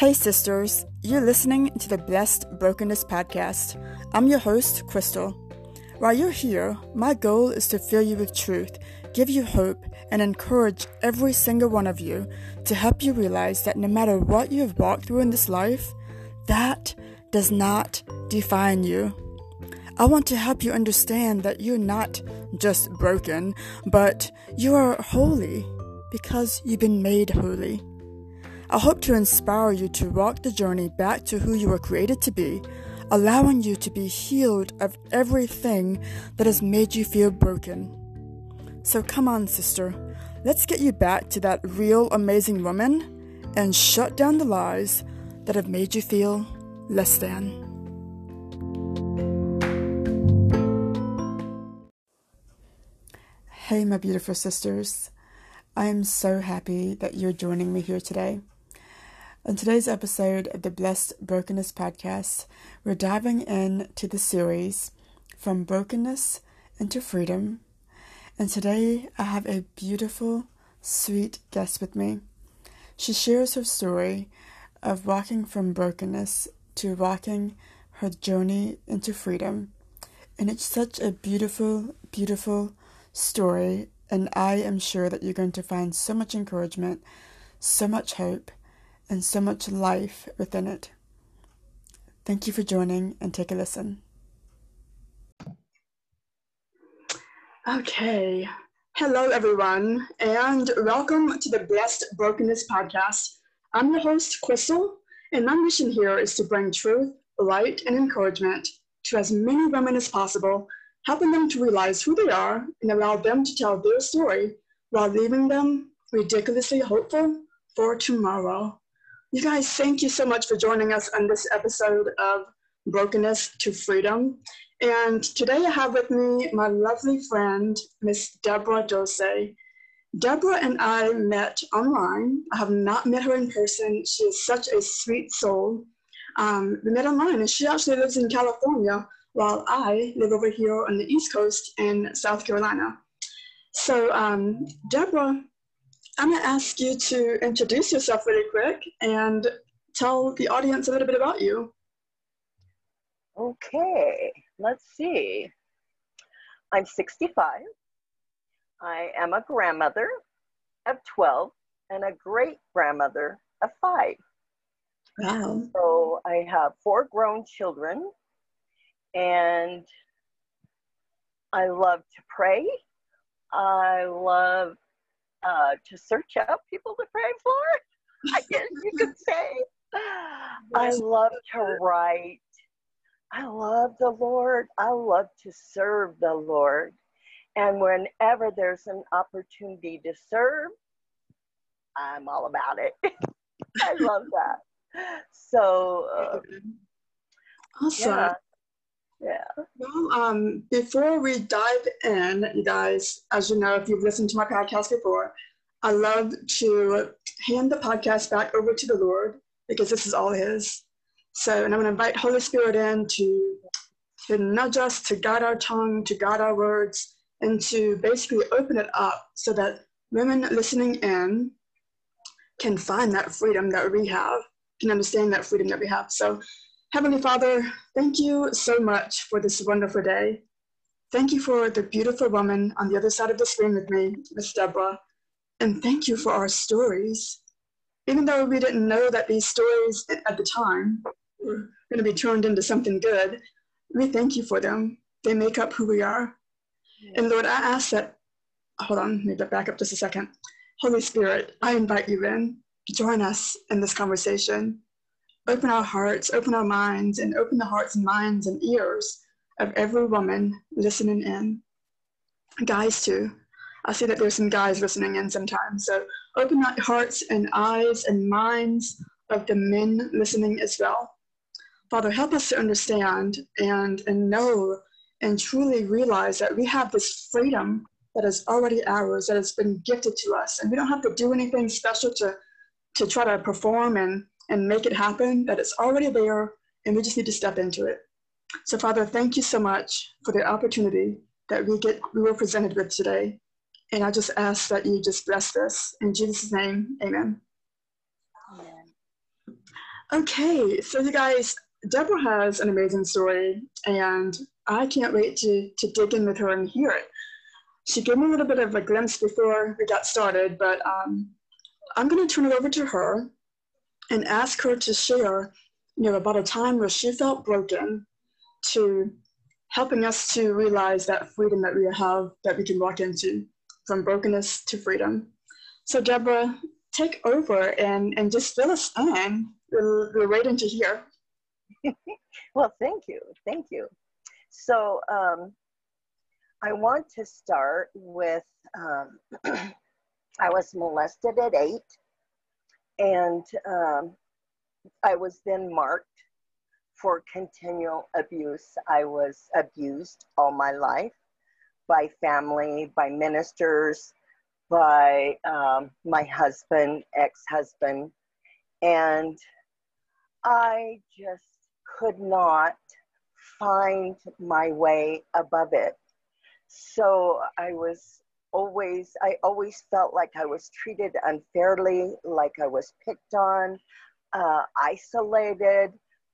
Hey, sisters, you're listening to the Blessed Brokenness Podcast. I'm your host, Crystal. While you're here, my goal is to fill you with truth, give you hope, and encourage every single one of you to help you realize that no matter what you have walked through in this life, that does not define you. I want to help you understand that you're not just broken, but you are holy because you've been made holy. I hope to inspire you to walk the journey back to who you were created to be, allowing you to be healed of everything that has made you feel broken. So come on, sister, let's get you back to that real amazing woman and shut down the lies that have made you feel less than. Hey, my beautiful sisters. I am so happy that you're joining me here today. In today's episode of the Blessed Brokenness podcast, we're diving into the series From Brokenness into Freedom. And today I have a beautiful, sweet guest with me. She shares her story of walking from brokenness to walking her journey into freedom. And it's such a beautiful, beautiful story. And I am sure that you're going to find so much encouragement, so much hope and so much life within it. Thank you for joining and take a listen. Okay. Hello, everyone, and welcome to the Blessed Brokenness podcast. I'm your host, Crystal, and my mission here is to bring truth, light, and encouragement to as many women as possible, helping them to realize who they are and allow them to tell their story while leaving them ridiculously hopeful for tomorrow. You guys, thank you so much for joining us on this episode of Brokenness to Freedom. And today I have with me my lovely friend, Miss Deborah Dose. Deborah and I met online. I have not met her in person. She is such a sweet soul. Um, we met online, and she actually lives in California, while I live over here on the East Coast in South Carolina. So, um, Deborah I'm going to ask you to introduce yourself really quick and tell the audience a little bit about you. Okay, let's see. I'm 65. I am a grandmother of 12 and a great grandmother of five. Wow. So I have four grown children and I love to pray. I love uh, to search out people to pray for. I guess you could say. I love to write. I love the Lord. I love to serve the Lord. And whenever there's an opportunity to serve, I'm all about it. I love that. So, uh, awesome. Yeah. Yeah. Well, um, before we dive in, you guys, as you know, if you've listened to my podcast before, I love to hand the podcast back over to the Lord because this is all His. So, and I'm going to invite Holy Spirit in to, to nudge us, to guide our tongue, to guide our words, and to basically open it up so that women listening in can find that freedom that we have, can understand that freedom that we have. So, Heavenly Father, thank you so much for this wonderful day. Thank you for the beautiful woman on the other side of the screen with me, Miss Deborah. And thank you for our stories. Even though we didn't know that these stories at the time were going to be turned into something good, we thank you for them. They make up who we are. And Lord, I ask that, hold on, maybe back up just a second. Holy Spirit, I invite you in. Join us in this conversation open our hearts, open our minds, and open the hearts and minds and ears of every woman listening in. Guys, too. I see that there's some guys listening in sometimes. So open the hearts and eyes and minds of the men listening as well. Father, help us to understand and, and know and truly realize that we have this freedom that is already ours, that has been gifted to us. And we don't have to do anything special to, to try to perform and and make it happen, that it's already there, and we just need to step into it. So, Father, thank you so much for the opportunity that we get we were presented with today. And I just ask that you just bless this. In Jesus' name, amen. Amen. Okay, so you guys, Deborah has an amazing story, and I can't wait to, to dig in with her and hear it. She gave me a little bit of a glimpse before we got started, but um, I'm going to turn it over to her and ask her to share, you know, about a time where she felt broken to helping us to realize that freedom that we have, that we can walk into from brokenness to freedom. So Deborah, take over and, and just fill us in. We're, we're waiting well, thank you. Thank you. So um, I want to start with um, I was molested at eight, and um, I was then marked for continual abuse. I was abused all my life by family, by ministers, by um, my husband, ex husband, and I just could not find my way above it. So I was always, I always felt like I was treated unfairly, like I was picked on, uh, isolated,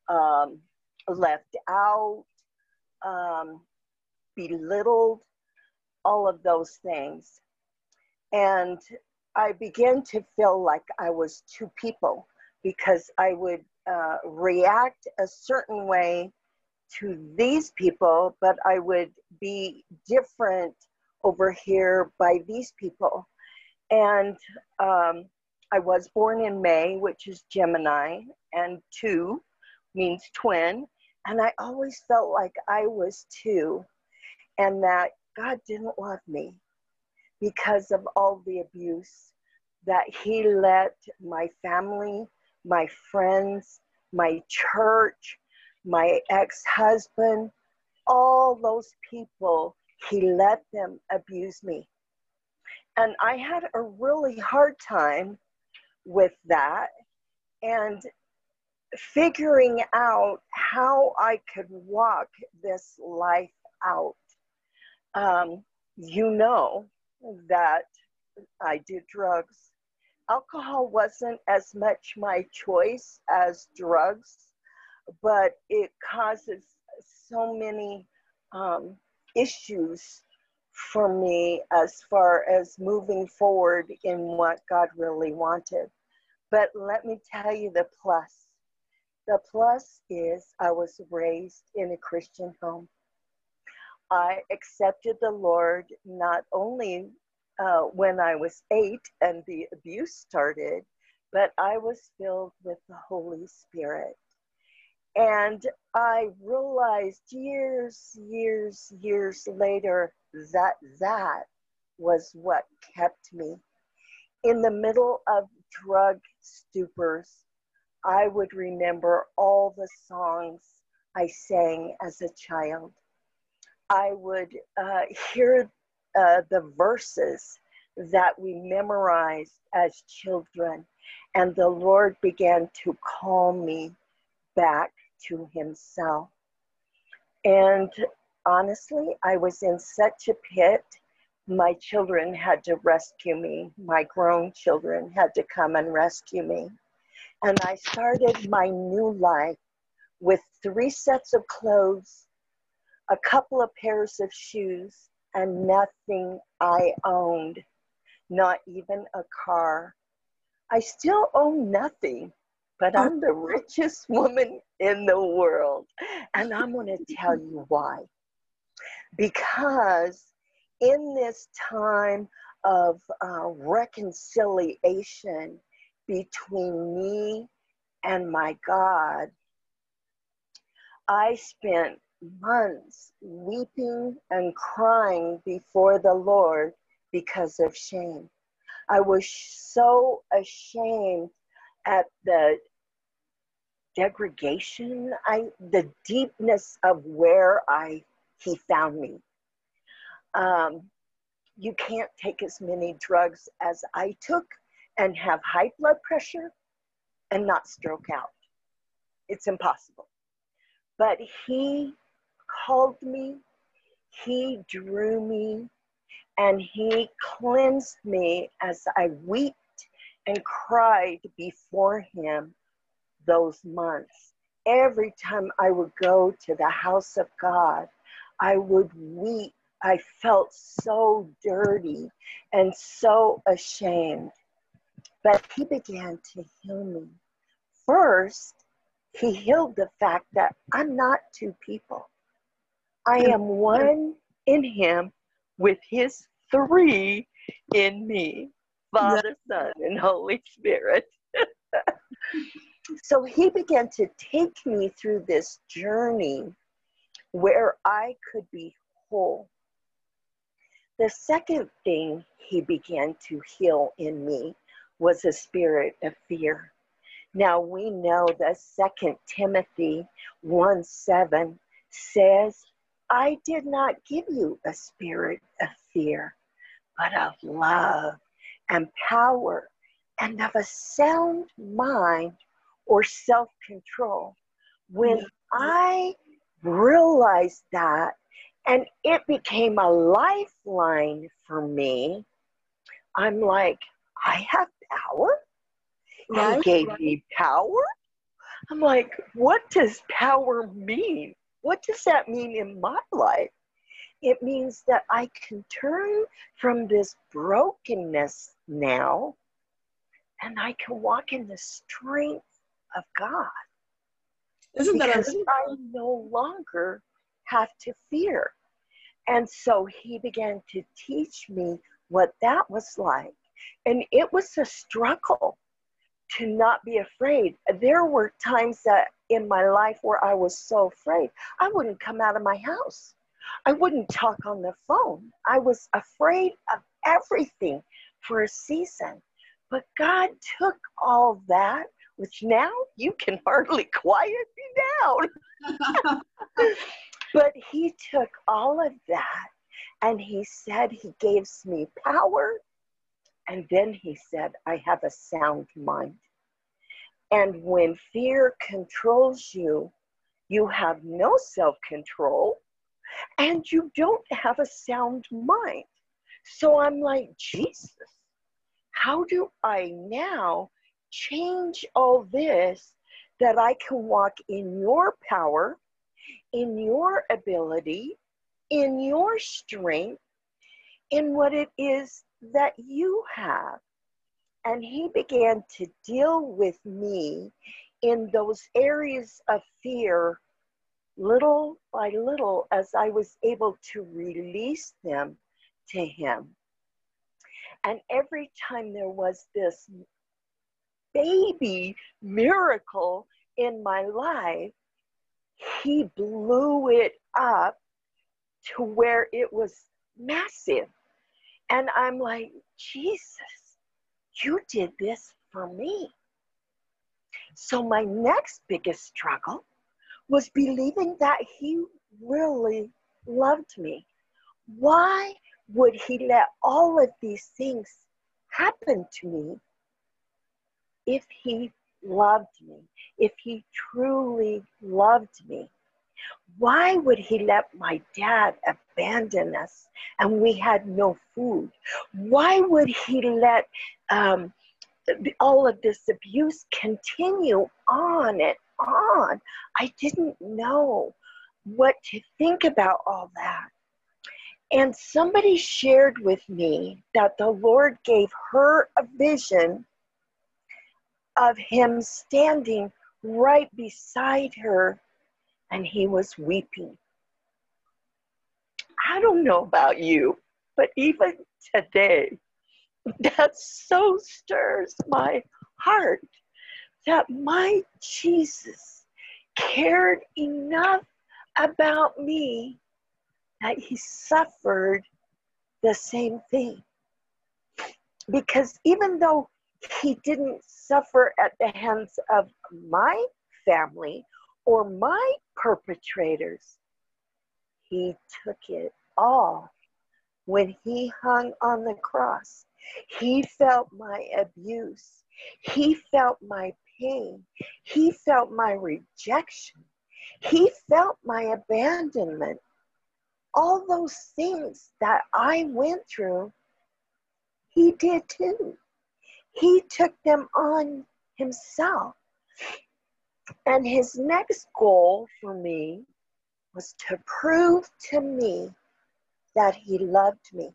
um, left out, um, belittled, all of those things. And I began to feel like I was two people because I would uh, react a certain way to these people, but I would be different over here by these people. And um, I was born in May, which is Gemini, and two means twin. And I always felt like I was two, and that God didn't love me because of all the abuse that He let my family, my friends, my church, my ex husband, all those people, He let them abuse me. And I had a really hard time with that and figuring out how I could walk this life out. Um, you know that I did drugs. Alcohol wasn't as much my choice as drugs, but it causes so many um, issues for me as far as moving forward in what God really wanted. But let me tell you the plus. The plus is I was raised in a Christian home. I accepted the Lord not only uh, when I was eight and the abuse started, but I was filled with the Holy Spirit. And I realized years, years, years later that that was what kept me. In the middle of drug stupors, I would remember all the songs I sang as a child. I would uh, hear uh, the verses that we memorized as children, and the Lord began to call me back to Himself. And honestly, I was in such a pit. My children had to rescue me. My grown children had to come and rescue me. And I started my new life with three sets of clothes, a couple of pairs of shoes, and nothing I owned, not even a car. I still own nothing, but I'm the richest woman in the world. And I'm going to tell you why. Because in this time of uh, reconciliation between me and my God, I spent months weeping and crying before the Lord because of shame. I was so ashamed at the degradation, I the deepness of where I he found me. Um, you can't take as many drugs as I took and have high blood pressure and not stroke out. It's impossible. But he called me, he drew me, and he cleansed me as I wept and cried before him those months, every time I would go to the house of God, I would weep. I felt so dirty and so ashamed. But He began to heal me. First, He healed the fact that I'm not two people, I am one in Him with His three in me Father, Son, and Holy Spirit. so he began to take me through this journey where I could be whole. The second thing he began to heal in me was a spirit of fear. Now we know that Second Timothy 1 7 says, I did not give you a spirit of fear, but of love and power and of a sound mind or self control. When mm-hmm. I realized that and it became a lifeline for me, I'm like, I have power? Right. gave me power? I'm like, what does power mean? What does that mean in my life? It means that I can turn from this brokenness now and I can walk in the strength of God. Isn't that because I no longer have to fear. And so he began to teach me what that was like. And it was a struggle to not be afraid. There were times that in my life where I was so afraid, I wouldn't come out of my house. I wouldn't talk on the phone. I was afraid of everything for a season. But God took all that, which now you can hardly quiet me down. but He took all of that and He said, He gives me power. And then He said, I have a sound mind. And when fear controls you, you have no self control and you don't have a sound mind. So I'm like, Jesus, how do I now change all this that I can walk in your power, in your ability, in your strength, in what it is that you have? And he began to deal with me in those areas of fear little by little as I was able to release them to him. And every time there was this baby miracle in my life, he blew it up to where it was massive. And I'm like, Jesus, you did this for me. So my next biggest struggle was believing that he really loved me. Why would he let all of these things happen to me if he loved me, if he truly loved me? Why would he let my dad abandon us and we had no food? Why would he let um, all of this abuse continue on and on? I didn't know what to think about all that. And somebody shared with me that the Lord gave her a vision of him standing right beside her and he was weeping. I don't know about you, but even today, that so stirs my heart that my Jesus cared enough about me he suffered the same thing. Because even though he didn't suffer at the hands of my family or my perpetrators, he took it all when he hung on the cross. He felt my abuse. He felt my pain. He felt my rejection. He felt my abandonment all those things that I went through, he did too. He took them on himself. And his next goal for me was to prove to me that he loved me.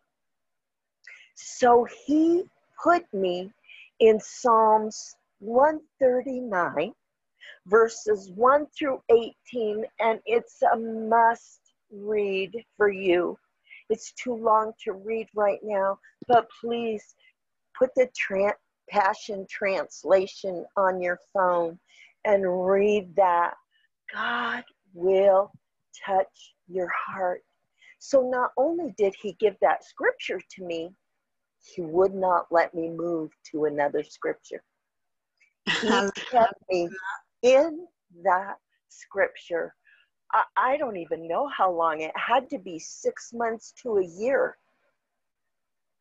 So he put me in Psalms 139, verses 1 through 18, and it's a must read for you. It's too long to read right now, but please put the tra- Passion Translation on your phone and read that. God will touch your heart. So not only did he give that scripture to me, he would not let me move to another scripture. He kept me in that scripture. I, I don't even know how long. It had to be six months to a year.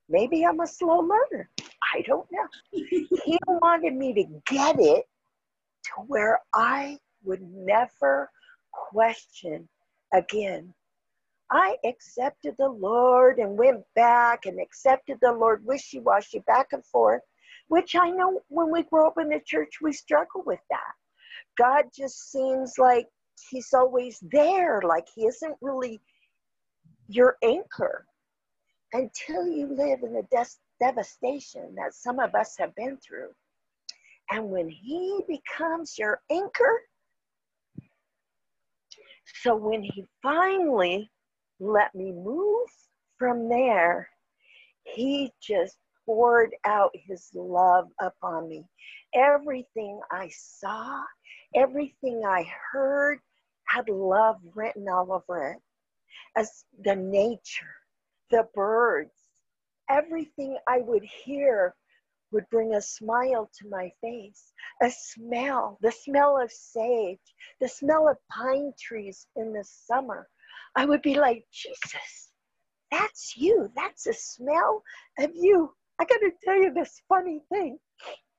Maybe I'm a slow learner. I don't know. he wanted me to get it to where I would never question again. I accepted the Lord and went back and accepted the Lord wishy washy back and forth, which I know when we grow up in the church, we struggle with that. God just seems like He's always there, like He isn't really your anchor until you live in the des- devastation that some of us have been through. And when He becomes your anchor, so when He finally let me move from there, He just poured out His love upon me. Everything I saw, everything I heard had love written all over it. As the nature, the birds, everything I would hear would bring a smile to my face, a smell, the smell of sage, the smell of pine trees in the summer. I would be like, Jesus, that's you. That's a smell of you. I got to tell you this funny thing.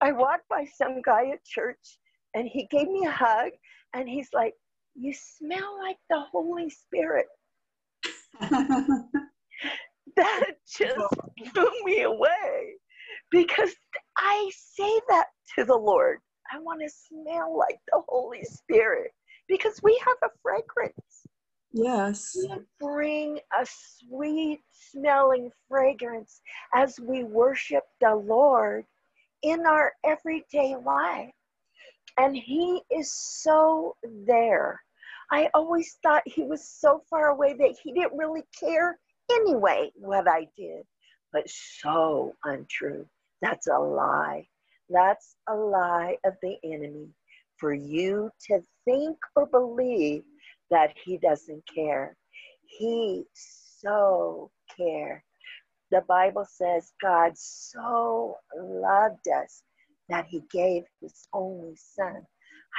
I walked by some guy at church and he gave me a hug and he's like, You smell like the Holy Spirit. that just blew me away because I say that to the Lord. I want to smell like the Holy Spirit because we have a fragrance. Yes. We bring a sweet smelling fragrance as we worship the Lord in our everyday life. And He is so there. I always thought He was so far away that He didn't really care anyway what I did, but so untrue. That's a lie. That's a lie of the enemy for you to think or believe that he doesn't care. He so cared. The Bible says God so loved us that he gave his only son.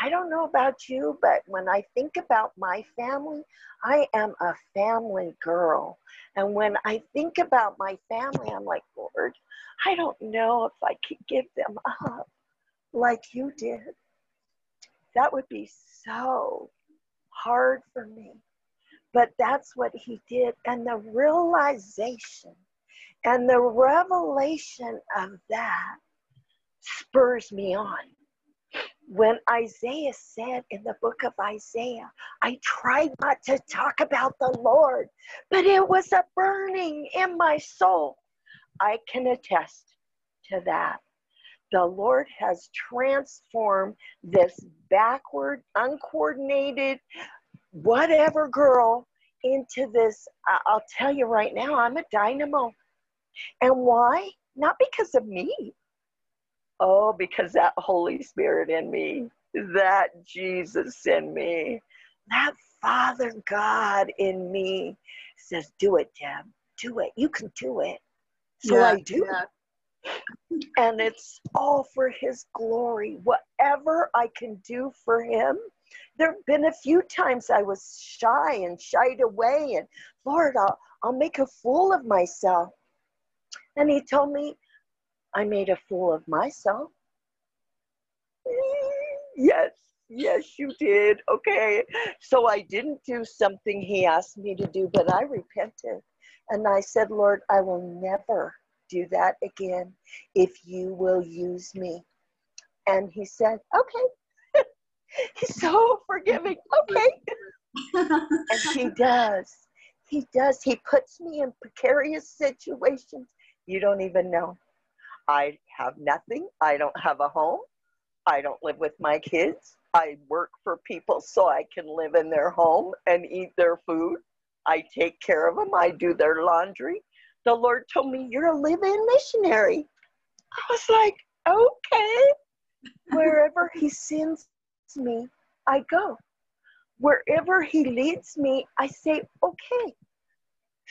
I don't know about you, but when I think about my family, I am a family girl. And when I think about my family, I'm like, Lord, I don't know if I could give them up like you did. That would be so hard for me. But that's what he did. And the realization and the revelation of that spurs me on. When Isaiah said in the book of Isaiah, I tried not to talk about the Lord, but it was a burning in my soul. I can attest to that. The Lord has transformed this backward, uncoordinated, whatever girl into this. I'll tell you right now, I'm a dynamo. And why? Not because of me. Oh, because that Holy Spirit in me, that Jesus in me, that Father God in me says, Do it, Deb. Do it. You can do it. So yeah, I do. Yeah. And it's all for His glory. Whatever I can do for Him, there have been a few times I was shy and shied away, and Lord, I'll, I'll make a fool of myself. And He told me, I made a fool of myself. Yes, yes, you did. Okay. So I didn't do something He asked me to do, but I repented. And I said, Lord, I will never do that again if you will use me. And he said, okay. He's so forgiving. Okay. and he does. He does. He puts me in precarious situations you don't even know. I have nothing. I don't have a home. I don't live with my kids. I work for people so I can live in their home and eat their food. I take care of them. I do their laundry. The Lord told me, You're a live in missionary. I was like, Okay. Wherever He sends me, I go. Wherever He leads me, I say, Okay.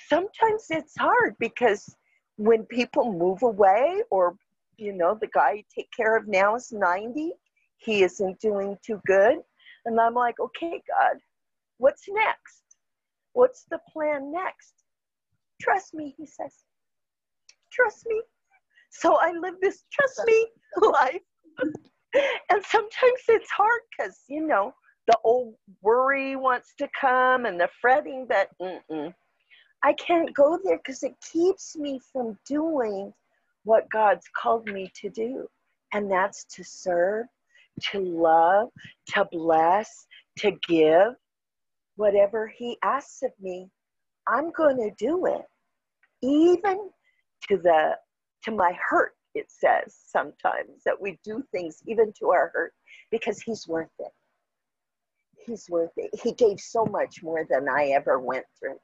Sometimes it's hard because when people move away or you know the guy you take care of now is 90 he isn't doing too good. And i'm like okay god what's next? What's the plan next? Trust me he says. Trust me. So i live this trust me life. And sometimes it's hard because you know the old worry wants to come and the fretting that mm-mm, I can't go there because it keeps me from doing what God's called me to do. And that's to serve, to love, to bless, to give. Whatever He asks of me, I'm going to do it. Even to the to my hurt, it says sometimes that we do things even to our hurt because He's worth it. He's worth it. He gave so much more than I ever went through.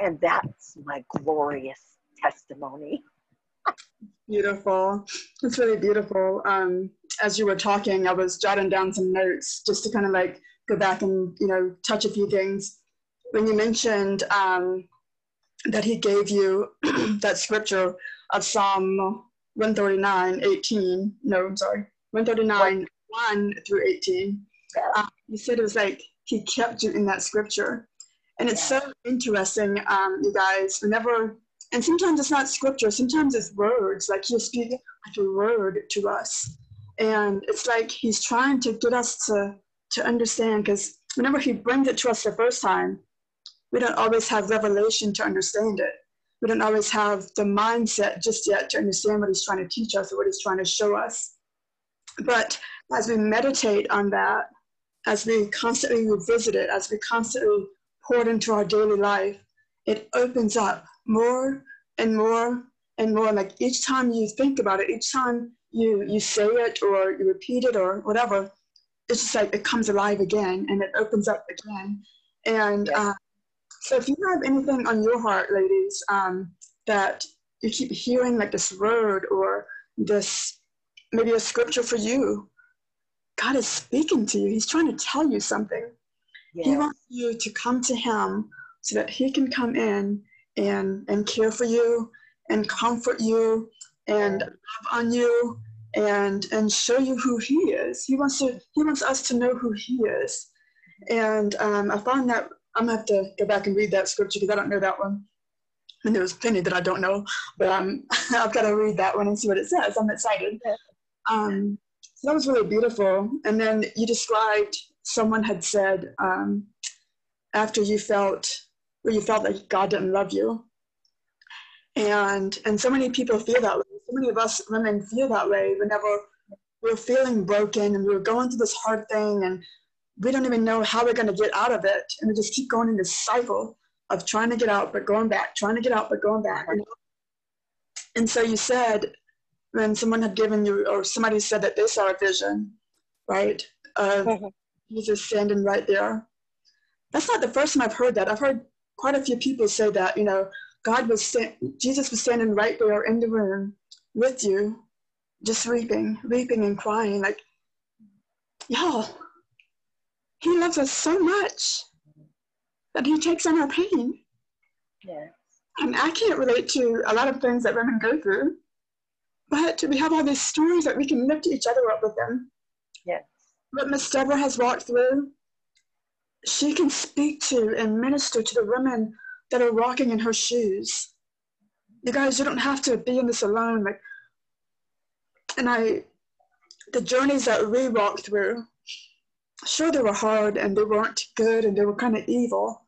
And that's my glorious testimony. Beautiful. It's really beautiful. Um, as you were talking, I was jotting down some notes just to kind of like go back and, you know, touch a few things. When you mentioned um, that he gave you that scripture of Psalm 139, 18, no, I'm sorry, 139, 1 through 18, uh, you said it was like he kept you in that scripture. And it's yeah. so interesting, um, you guys, whenever, and sometimes it's not scripture, sometimes it's words, like he'll speak like a word to us. And it's like he's trying to get us to, to understand, because whenever he brings it to us the first time, we don't always have revelation to understand it. We don't always have the mindset just yet to understand what he's trying to teach us or what he's trying to show us. But as we meditate on that, as we constantly revisit it, as we constantly poured into our daily life, it opens up more and more and more. Like each time you think about it, each time you you say it or you repeat it or whatever, it's just like it comes alive again and it opens up again. And uh, so, if you have anything on your heart, ladies, um, that you keep hearing like this word or this maybe a scripture for you, God is speaking to you. He's trying to tell you something. Yes. He wants you to come to him so that he can come in and, and care for you and comfort you and love on you and and show you who he is. He wants to he wants us to know who he is. And um, I found that I'm gonna have to go back and read that scripture because I don't know that one. And there's plenty that I don't know, but um, I've got to read that one and see what it says. I'm excited. Um, so that was really beautiful. And then you described someone had said um, after you felt where you felt like God didn't love you. And and so many people feel that way. So many of us women feel that way whenever we're feeling broken and we're going through this hard thing and we don't even know how we're going to get out of it. And we just keep going in this cycle of trying to get out but going back, trying to get out but going back. Know? And so you said when someone had given you or somebody said that they saw a vision, right? Of mm-hmm. Jesus standing right there. That's not the first time I've heard that. I've heard quite a few people say that, you know, God was, sta- Jesus was standing right there in the room with you, just weeping, weeping and crying. Like, y'all, he loves us so much that he takes on our pain. Yeah. And I can't relate to a lot of things that women go through, but we have all these stories that we can lift each other up with them. What Miss Deborah has walked through, she can speak to and minister to the women that are walking in her shoes. You guys, you don't have to be in this alone. Like, and I, the journeys that we walked through, sure they were hard and they weren't good and they were kind of evil,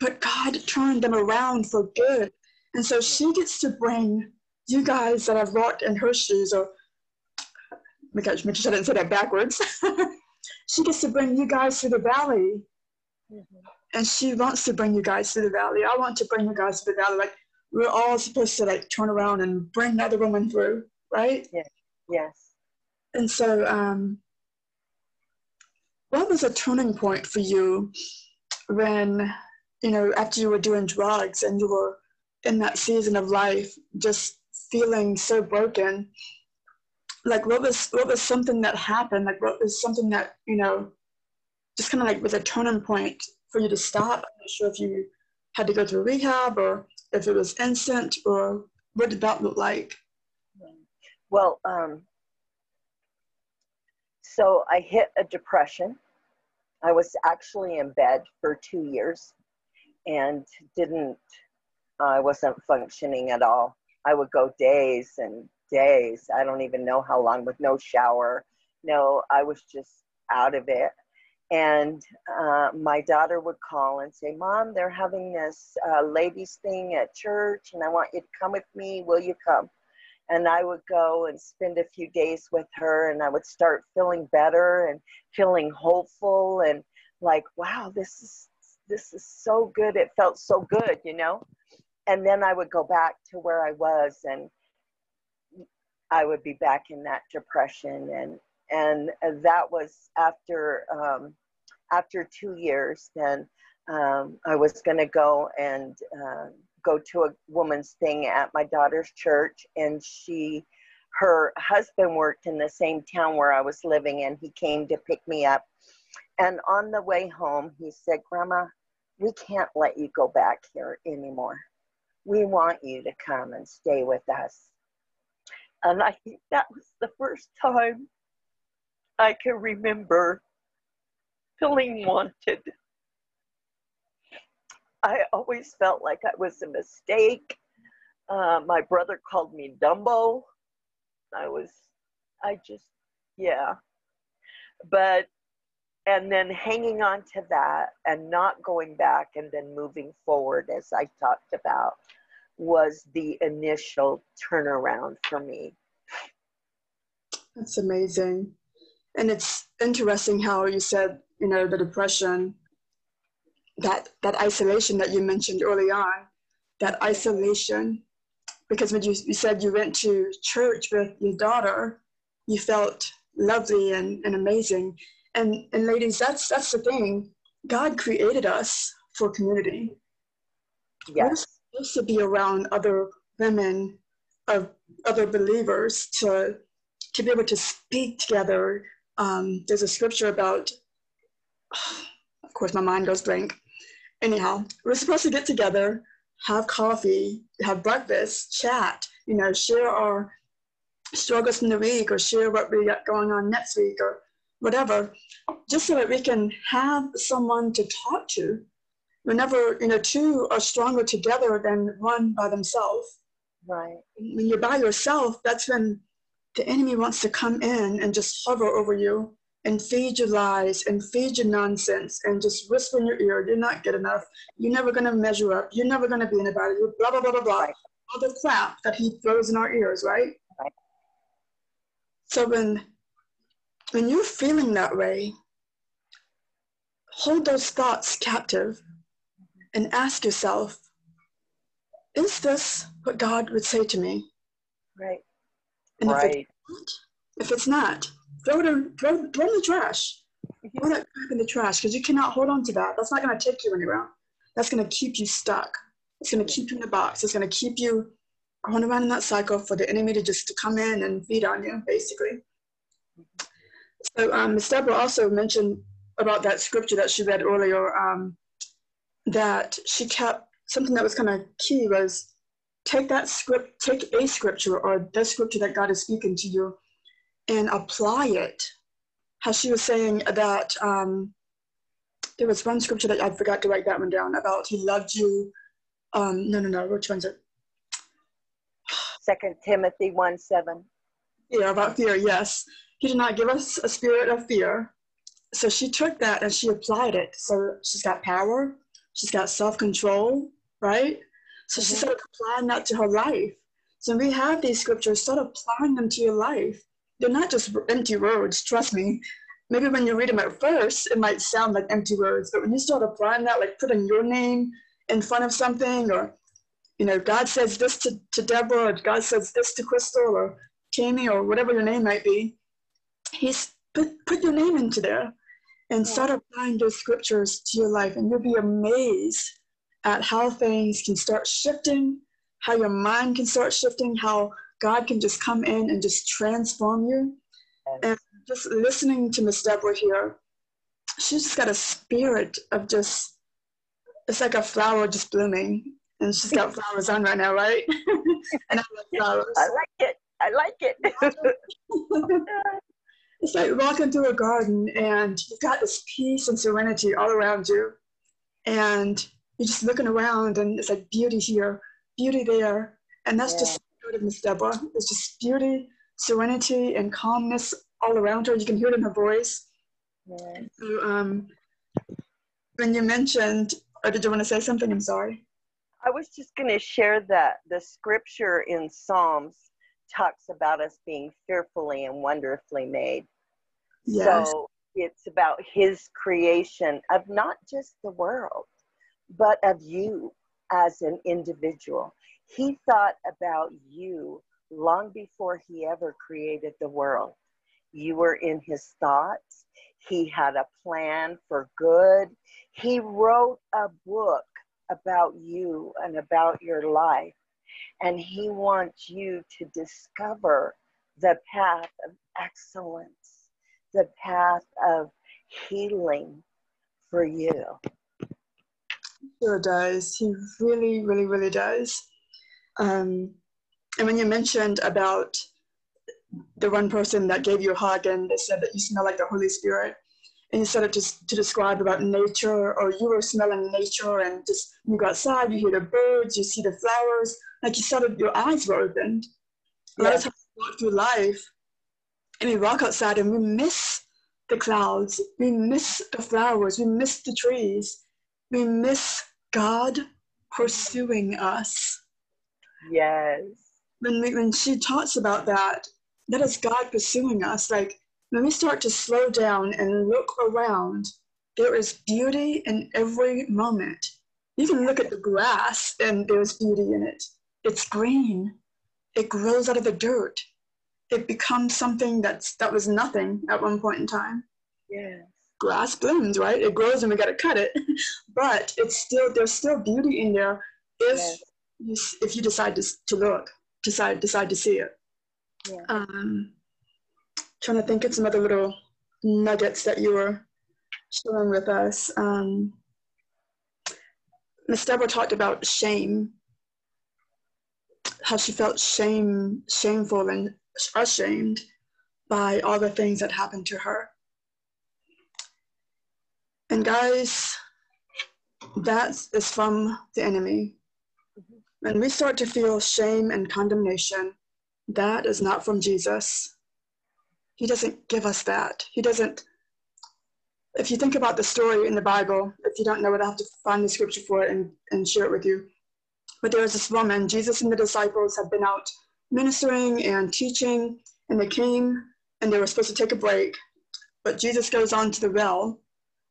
but God turned them around for good. And so she gets to bring you guys that have walked in her shoes, or make sure I didn't say that backwards. she gets to bring you guys to the valley. Mm-hmm. And she wants to bring you guys to the valley. I want to bring you guys to the valley. Like we're all supposed to like turn around and bring another woman through, right? Yes. Yes. And so um what was a turning point for you when, you know, after you were doing drugs and you were in that season of life, just feeling so broken? Like what was what was something that happened? Like what was something that, you know, just kind of like was a turning point for you to stop? I'm not sure if you had to go through rehab or if it was instant or what did that look like? Well, um, so I hit a depression. I was actually in bed for two years and didn't, I wasn't functioning at all. I would go days and days, I don't even know how long, with no shower. No, I was just out of it. And uh, my daughter would call and say, Mom, they're having this uh, ladies' thing at church, and I want you to come with me. Will you come? and I would go and spend a few days with her and I would start feeling better and feeling hopeful and like wow this is this is so good it felt so good you know and then I would go back to where I was and I would be back in that depression and and that was after um, after two years then um, I was going to go and uh, go to a woman's thing at my daughter's church and she her husband worked in the same town where I was living and he came to pick me up. And on the way home, he said, Grandma, we can't let you go back here anymore. We want you to come and stay with us. And I think that was the first time I can remember feeling wanted. I always felt like I was a mistake. Uh, my brother called me Dumbo. I was, I just, yeah. But, and then hanging on to that and not going back and then moving forward, as I talked about, was the initial turnaround for me. That's amazing. And it's interesting how you said, you know, the depression that that isolation that you mentioned early on, that isolation, because when you, you said you went to church with your daughter, you felt lovely and, and amazing. And and ladies, that's that's the thing. God created us for community. Yes. Supposed to be around other women of other believers to to be able to speak together. Um, there's a scripture about, of course, my mind goes blank anyhow, we're supposed to get together, have coffee, have breakfast, chat, you know, share our struggles from the week or share what we got going on next week or whatever, just so that we can have someone to talk to. Whenever, you know, two are stronger together than one by themselves. Right. When you're by yourself, that's when the enemy wants to come in and just hover over you and feed you lies and feed you nonsense and just whisper in your ear, you're not good enough. You're never going to measure up. You're never going to be anybody. You're blah, blah, blah, blah, blah. All the crap that he throws in our ears, right? right? So when, when you're feeling that way, hold those thoughts captive and ask yourself, is this what God would say to me? Right. And right. if, it's not, if it's not, throw it in, throw, throw in the trash. Throw that crap in the trash because you cannot hold on to that. That's not going to take you anywhere. That's going to keep you stuck. It's going to keep you in the box. It's going to keep you going around in that cycle for the enemy to just to come in and feed on you, basically. So um, Ms. Deborah also mentioned about that scripture that she read earlier, um, that she kept something that was kind of key was take that script, take a scripture or the scripture that God is speaking to you and apply it. How she was saying that um, there was one scripture that I forgot to write that one down about he loved you. Um, no, no, no. Which one's it? Second Timothy 1 7. Yeah, about fear, yes. He did not give us a spirit of fear. So she took that and she applied it. So she's got power, she's got self control, right? So mm-hmm. she started applying that to her life. So we have these scriptures, start applying them to your life they're not just empty words, trust me. maybe when you read them at first, it might sound like empty words, but when you start applying that, like putting your name in front of something, or, you know, God says this to, to Deborah, or God says this to Crystal, or Tammy, or whatever your name might be, He's put, put your name into there and start applying those scriptures to your life, and you'll be amazed at how things can start shifting, how your mind can start shifting, how God can just come in and just transform you. And just listening to Miss Deborah here, she's just got a spirit of just, it's like a flower just blooming. And she's got flowers on right now, right? and I like flowers. I like it. I like it. it's like walking through a garden and you've got this peace and serenity all around you. And you're just looking around and it's like beauty here, beauty there. And that's yeah. just of Miss Deborah. It's just beauty, serenity, and calmness all around her. You can hear it in her voice. Yeah. So, um, when you mentioned, or did you want to say something? I'm sorry. I was just going to share that the scripture in Psalms talks about us being fearfully and wonderfully made. Yes. So it's about his creation of not just the world, but of you as an individual. He thought about you long before he ever created the world. You were in his thoughts. He had a plan for good. He wrote a book about you and about your life. And he wants you to discover the path of excellence, the path of healing for you. Sure does. He really, really, really does. Um, and when you mentioned about the one person that gave you a hug and they said that you smell like the Holy Spirit, and you started to, to describe about nature, or you were smelling nature, and just you go outside, you hear the birds, you see the flowers, like you started, your eyes were opened. A lot of times we walk through life, and we walk outside and we miss the clouds, we miss the flowers, we miss the trees, we miss God pursuing us. Yes. When, we, when she talks about that, that is God pursuing us. Like when we start to slow down and look around, there is beauty in every moment. You can look at the grass and there's beauty in it. It's green. It grows out of the dirt. It becomes something that's that was nothing at one point in time. Yes. Grass blooms, right? It grows and we gotta cut it. but it's still there's still beauty in there if yes you, if you decide to, to look, decide decide to see it. Yeah. Um, trying to think of some other little nuggets that you were sharing with us. Um, Miss Deborah talked about shame, how she felt shame, shameful and ashamed by all the things that happened to her. And guys, that is from the enemy. When we start to feel shame and condemnation, that is not from Jesus. He doesn't give us that. He doesn't. If you think about the story in the Bible, if you don't know it, I have to find the scripture for it and, and share it with you. But there was this woman, Jesus and the disciples had been out ministering and teaching, and they came and they were supposed to take a break. But Jesus goes on to the well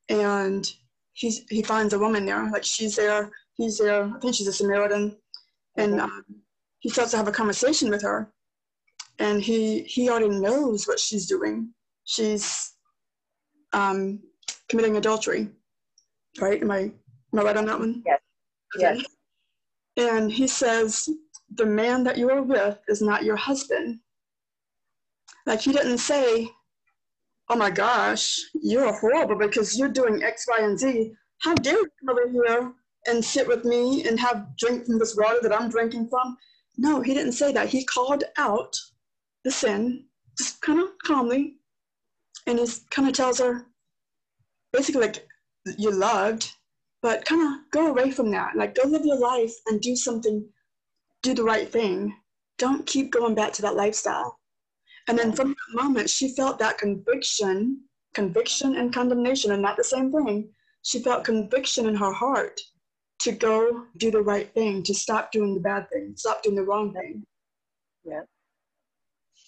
and he's, he finds a woman there, like she's there, he's there, I think she's a Samaritan, and um, he starts to have a conversation with her and he he already knows what she's doing. She's um, committing adultery. Right? Am i am i right on that one? Yes. Okay. yes. And he says the man that you are with is not your husband. Like he didn't say oh my gosh you're horrible because you're doing x y and z. How dare you come over here and sit with me and have drink from this water that I'm drinking from. No, he didn't say that. He called out the sin, just kind of calmly, and he kind of tells her, basically like, you loved, but kind of go away from that. Like, go live your life and do something, do the right thing. Don't keep going back to that lifestyle. And then from that moment, she felt that conviction, conviction and condemnation are not the same thing. She felt conviction in her heart to go do the right thing, to stop doing the bad thing, stop doing the wrong thing. Yeah.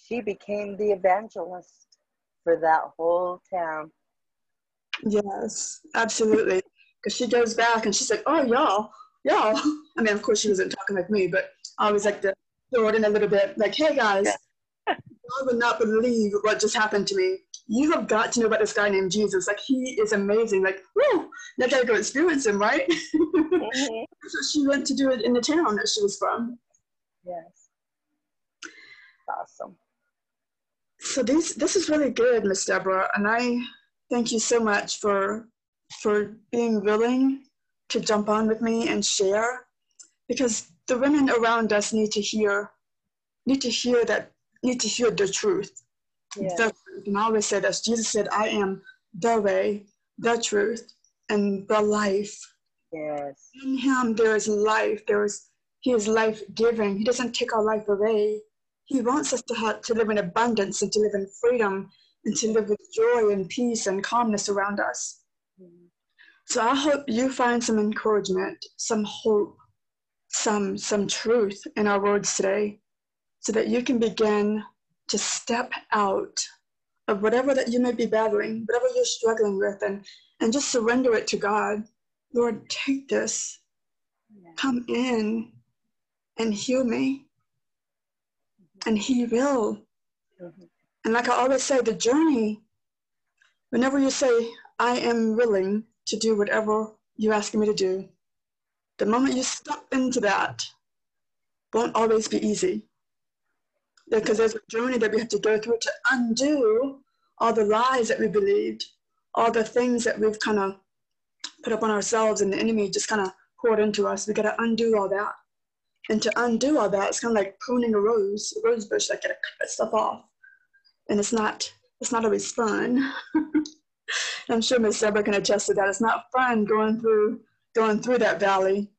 She became the evangelist for that whole town. Yes, absolutely. Because she goes back and she's like, oh, y'all, y'all. I mean, of course, she wasn't talking like me, but I was like to throw it in a little bit like, hey, guys. I would not believe what just happened to me. You have got to know about this guy named Jesus. Like, he is amazing. Like, whoo, you got to go experience him, right? Mm-hmm. so she went to do it in the town that she was from. Yes. Awesome. So this this is really good, Miss Deborah, and I thank you so much for for being willing to jump on with me and share, because the women around us need to hear need to hear that need to hear the truth. Yeah. The. And I always say this: Jesus said, "I am the way, the truth, and the life." Yes. In Him there is life. There is He is life giving. He doesn't take our life away. He wants us to have to live in abundance and to live in freedom and to live with joy and peace and calmness around us. So I hope you find some encouragement, some hope, some some truth in our words today, so that you can begin to step out of whatever that you may be battling, whatever you're struggling with, and and just surrender it to God. Lord, take this, come in, and heal me and He will. Mm-hmm. And like I always say, the journey, whenever you say, I am willing to do whatever you're asking me to do, the moment you step into that won't always be easy. Because there's a journey that we have to go through to undo all the lies that we believed, all the things that we've kind of put up on ourselves and the enemy just kind of poured into us. We got to undo all that. And to undo all that, it's kind of like pruning a rose, a rose bush. Like, gotta cut stuff off, and it's not it's not always fun. I'm sure Miss Deborah can attest to that. It's not fun going through going through that valley,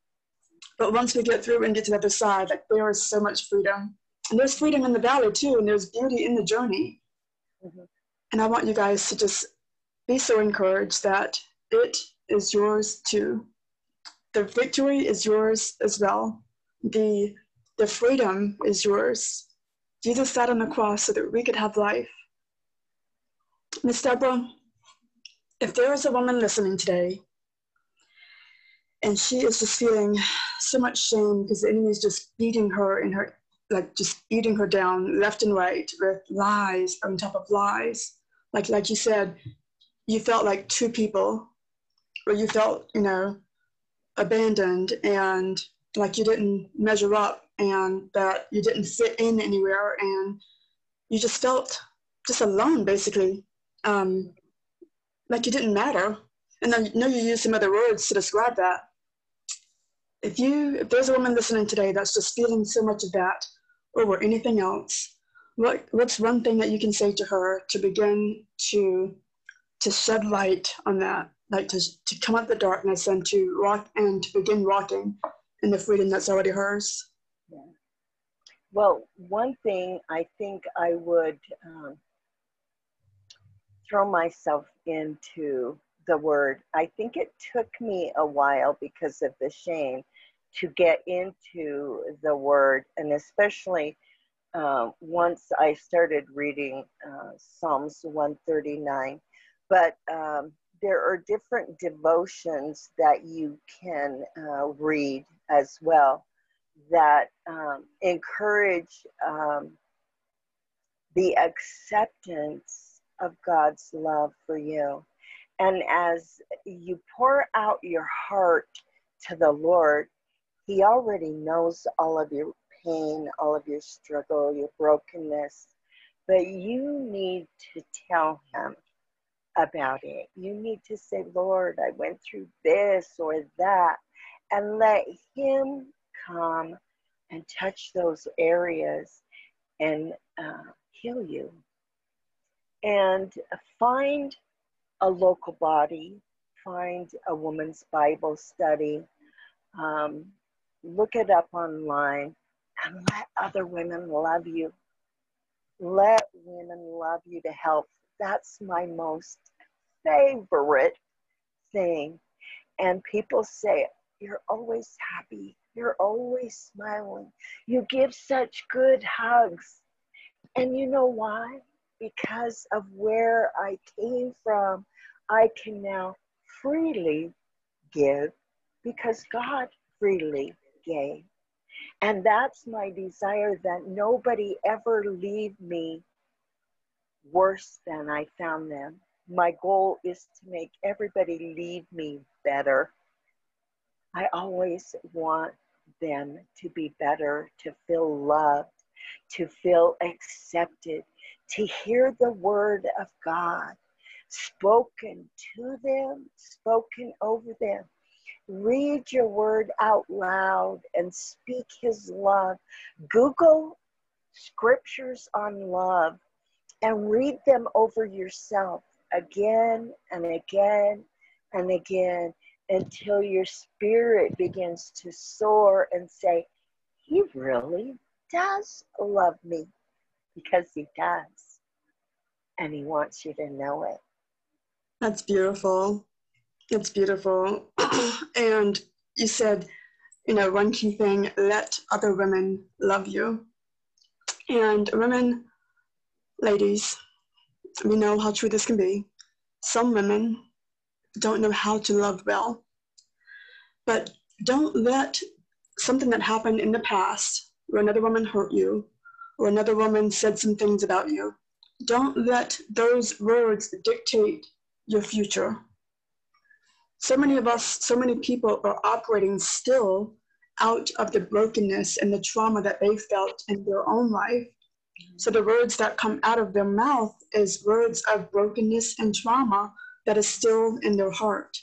but once we get through and get to the other side, like there is so much freedom, and there's freedom in the valley too, and there's beauty in the journey. Mm-hmm. And I want you guys to just be so encouraged that it is yours too. The victory is yours as well the, the freedom is yours. Jesus sat on the cross so that we could have life. Miss Deborah, if there is a woman listening today and she is just feeling so much shame because the enemy is just beating her in her, like just beating her down left and right with lies on top of lies. Like, like you said, you felt like two people, or you felt, you know, abandoned and like you didn't measure up and that you didn't fit in anywhere and you just felt just alone basically. Um, like you didn't matter. And i know you use some other words to describe that. If you if there's a woman listening today that's just feeling so much of that over anything else what what's one thing that you can say to her to begin to to shed light on that? Like to, to come out the darkness and to rock and to begin walking and the freedom that's already hers. Yeah. Well, one thing I think I would um, throw myself into the word. I think it took me a while because of the shame to get into the word, and especially um, once I started reading uh, Psalms 139. But um, there are different devotions that you can uh, read as well that um, encourage um, the acceptance of God's love for you. And as you pour out your heart to the Lord, He already knows all of your pain, all of your struggle, your brokenness. But you need to tell Him about it. You need to say, Lord, I went through this or that, and let Him come and touch those areas and uh, heal you. And find a local body, find a woman's Bible study, um, look it up online, and let other women love you. Let women love you to help that's my most favorite thing. And people say, You're always happy. You're always smiling. You give such good hugs. And you know why? because of where I came from, I can now freely give because God freely gave. And that's my desire that nobody ever leave me worse than I found them. My goal is to make everybody leave me better. I always want them to be better, to feel loved, to feel accepted, to hear the word of God spoken to them, spoken over them. Read your word out loud and speak his love. Google scriptures on love and read them over yourself again and again and again until your spirit begins to soar and say, He really does love me because He does. And He wants you to know it. That's beautiful. It's beautiful. and you said, you know, one key thing let other women love you. And women, ladies, we know how true this can be. Some women don't know how to love well. But don't let something that happened in the past where another woman hurt you or another woman said some things about you, don't let those words dictate your future. So many of us, so many people are operating still out of the brokenness and the trauma that they felt in their own life. So the words that come out of their mouth is words of brokenness and trauma that is still in their heart.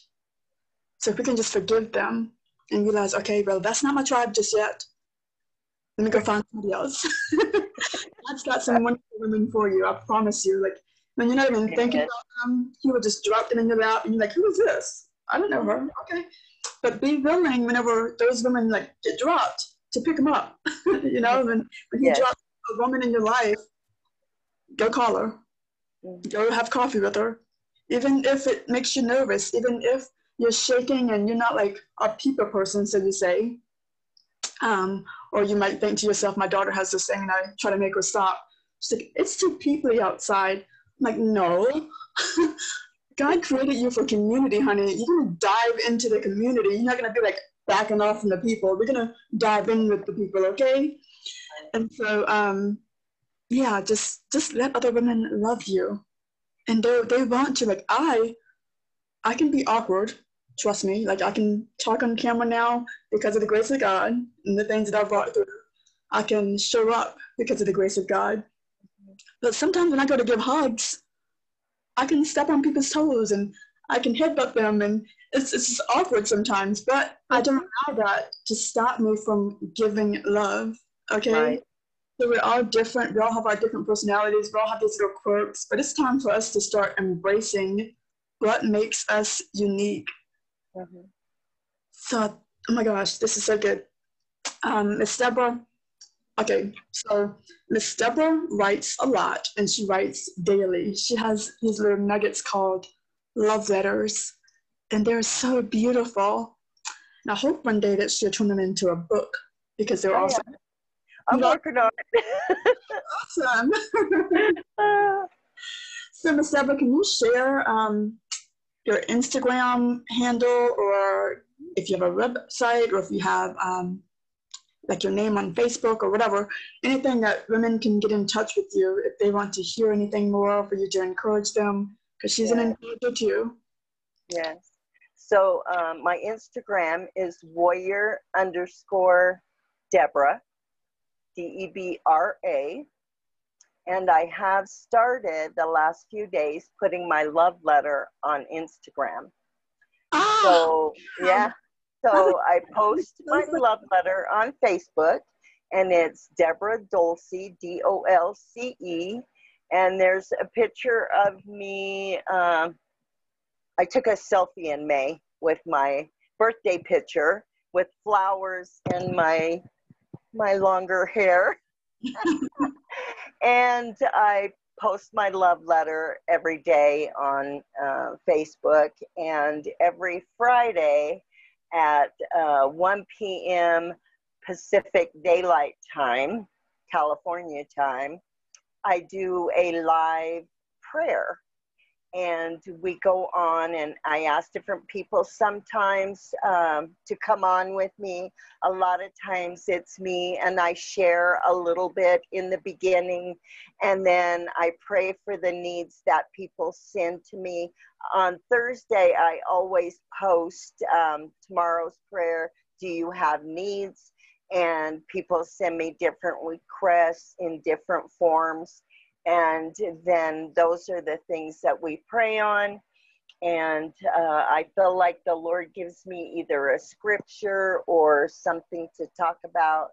So if we can just forgive them and realize, okay, well, that's not my tribe just yet. Let me go find somebody else. God's got some wonderful women for you. I promise you. Like when you're not even thinking about them, He will just drop them in your lap, and you're like, who is this? I don't know her. Okay, but be willing whenever those women like get dropped to pick them up. you know, when when He yes. drops a woman in your life, go call her, mm-hmm. go have coffee with her, even if it makes you nervous, even if you're shaking and you're not like a people person, so to say. Um, or you might think to yourself, my daughter has this thing and I try to make her stop. She's like, it's too peoply outside. I'm like, no. God created you for community, honey. You're gonna dive into the community. You're not gonna be like backing off from the people. We're gonna dive in with the people, okay? And so, um, yeah, just just let other women love you, and they they want to. Like I, I can be awkward trust me, like I can talk on camera now because of the grace of God and the things that I've brought through. I can show up because of the grace of God. But sometimes when I go to give hugs, I can step on people's toes and I can headbutt them and it's, it's awkward sometimes, but I don't allow that to stop me from giving love, okay? Right. So we're all different, we all have our different personalities, we all have these little quirks, but it's time for us to start embracing what makes us unique Mm-hmm. So, oh my gosh, this is so good. Um, Miss Deborah, okay, so Miss Deborah writes a lot and she writes daily. She has these little nuggets called love letters, and they're so beautiful. And I hope one day that she'll turn them into a book because they're oh, awesome. Yeah. I'm working on it. awesome. so, Miss Deborah, can you share um, your Instagram handle or if you have a website or if you have um, like your name on Facebook or whatever, anything that women can get in touch with you if they want to hear anything more for you to encourage them because she's an encourager too. Yes. So um, my Instagram is warrior underscore Debra, D B R A. And I have started the last few days putting my love letter on Instagram. Ah, so, yeah. So I post my love letter on Facebook, and it's Deborah Dolce, D O L C E. And there's a picture of me. Um, I took a selfie in May with my birthday picture with flowers and my my longer hair. and I post my love letter every day on uh, Facebook, and every Friday at uh, 1 p.m. Pacific Daylight Time, California time, I do a live prayer and we go on and i ask different people sometimes um, to come on with me. A lot of times it's me and i share a little bit in the beginning and then i pray for the needs that people send to me. On thursday i always post um, tomorrow's prayer do you have needs? And people send me different requests in different forms and then those are the things that we pray on. And uh, i feel like the lord gives me either a scripture or something to talk about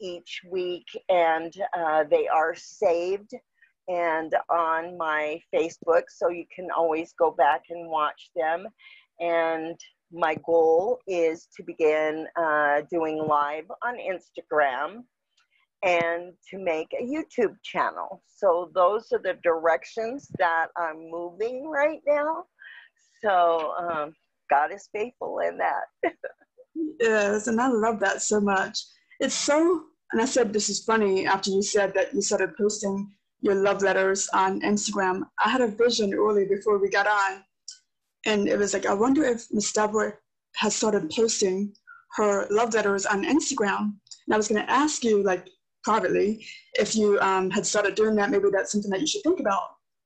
each week. And uh, they are saved and on my facebook so you can always go back and watch them. And my goal is to begin uh, doing live on instagram and to make a YouTube channel. So those are the directions that I'm moving right now. So um, God is faithful in that. yes, and I love that so much. It's so, and I said this is funny after you said that you started posting your love letters on Instagram. I had a vision early before we got on, and it was like, I wonder if Miss Deborah has started posting her love letters on Instagram. And I was going to ask you, like, privately, if you um, had started doing that, maybe that's something that you should think about.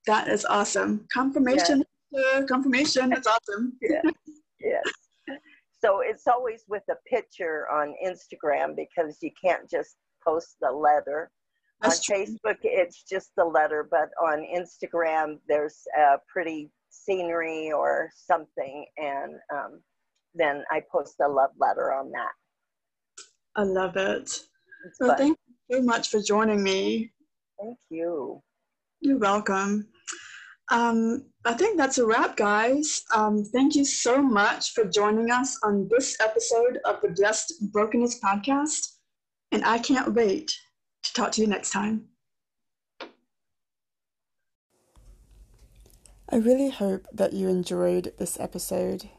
That is awesome. Confirmation, yeah. confirmation. That's awesome. yeah. yeah. So it's always with a picture on Instagram because you can't just post the letter. That's on true. Facebook, it's just the letter, but on Instagram, there's a pretty scenery or something, and um, then I post a love letter on that. I love it. well, thank so much for joining me. Thank you. You're welcome. Um, I think that's a wrap, guys. Um, thank you so much for joining us on this episode of the Blessed Brokenness podcast. And I can't wait to talk to you next time. I really hope that you enjoyed this episode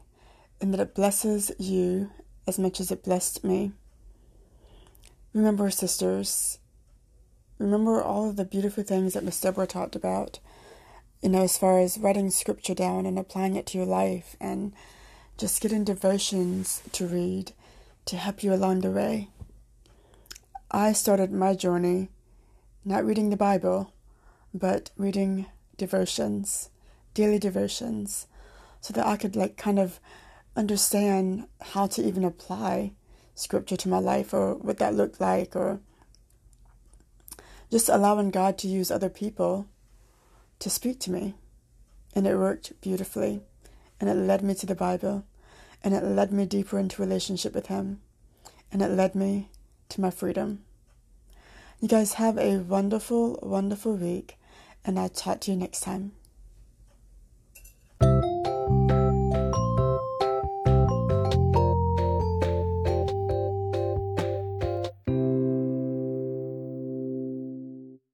and that it blesses you as much as it blessed me. Remember, sisters, remember all of the beautiful things that Miss Deborah talked about, you know, as far as writing scripture down and applying it to your life and just getting devotions to read to help you along the way. I started my journey not reading the Bible, but reading devotions, daily devotions, so that I could like kind of understand how to even apply scripture to my life or what that looked like or just allowing God to use other people to speak to me. And it worked beautifully. And it led me to the Bible. And it led me deeper into relationship with Him. And it led me to my freedom. You guys have a wonderful, wonderful week. And I'll talk to you next time.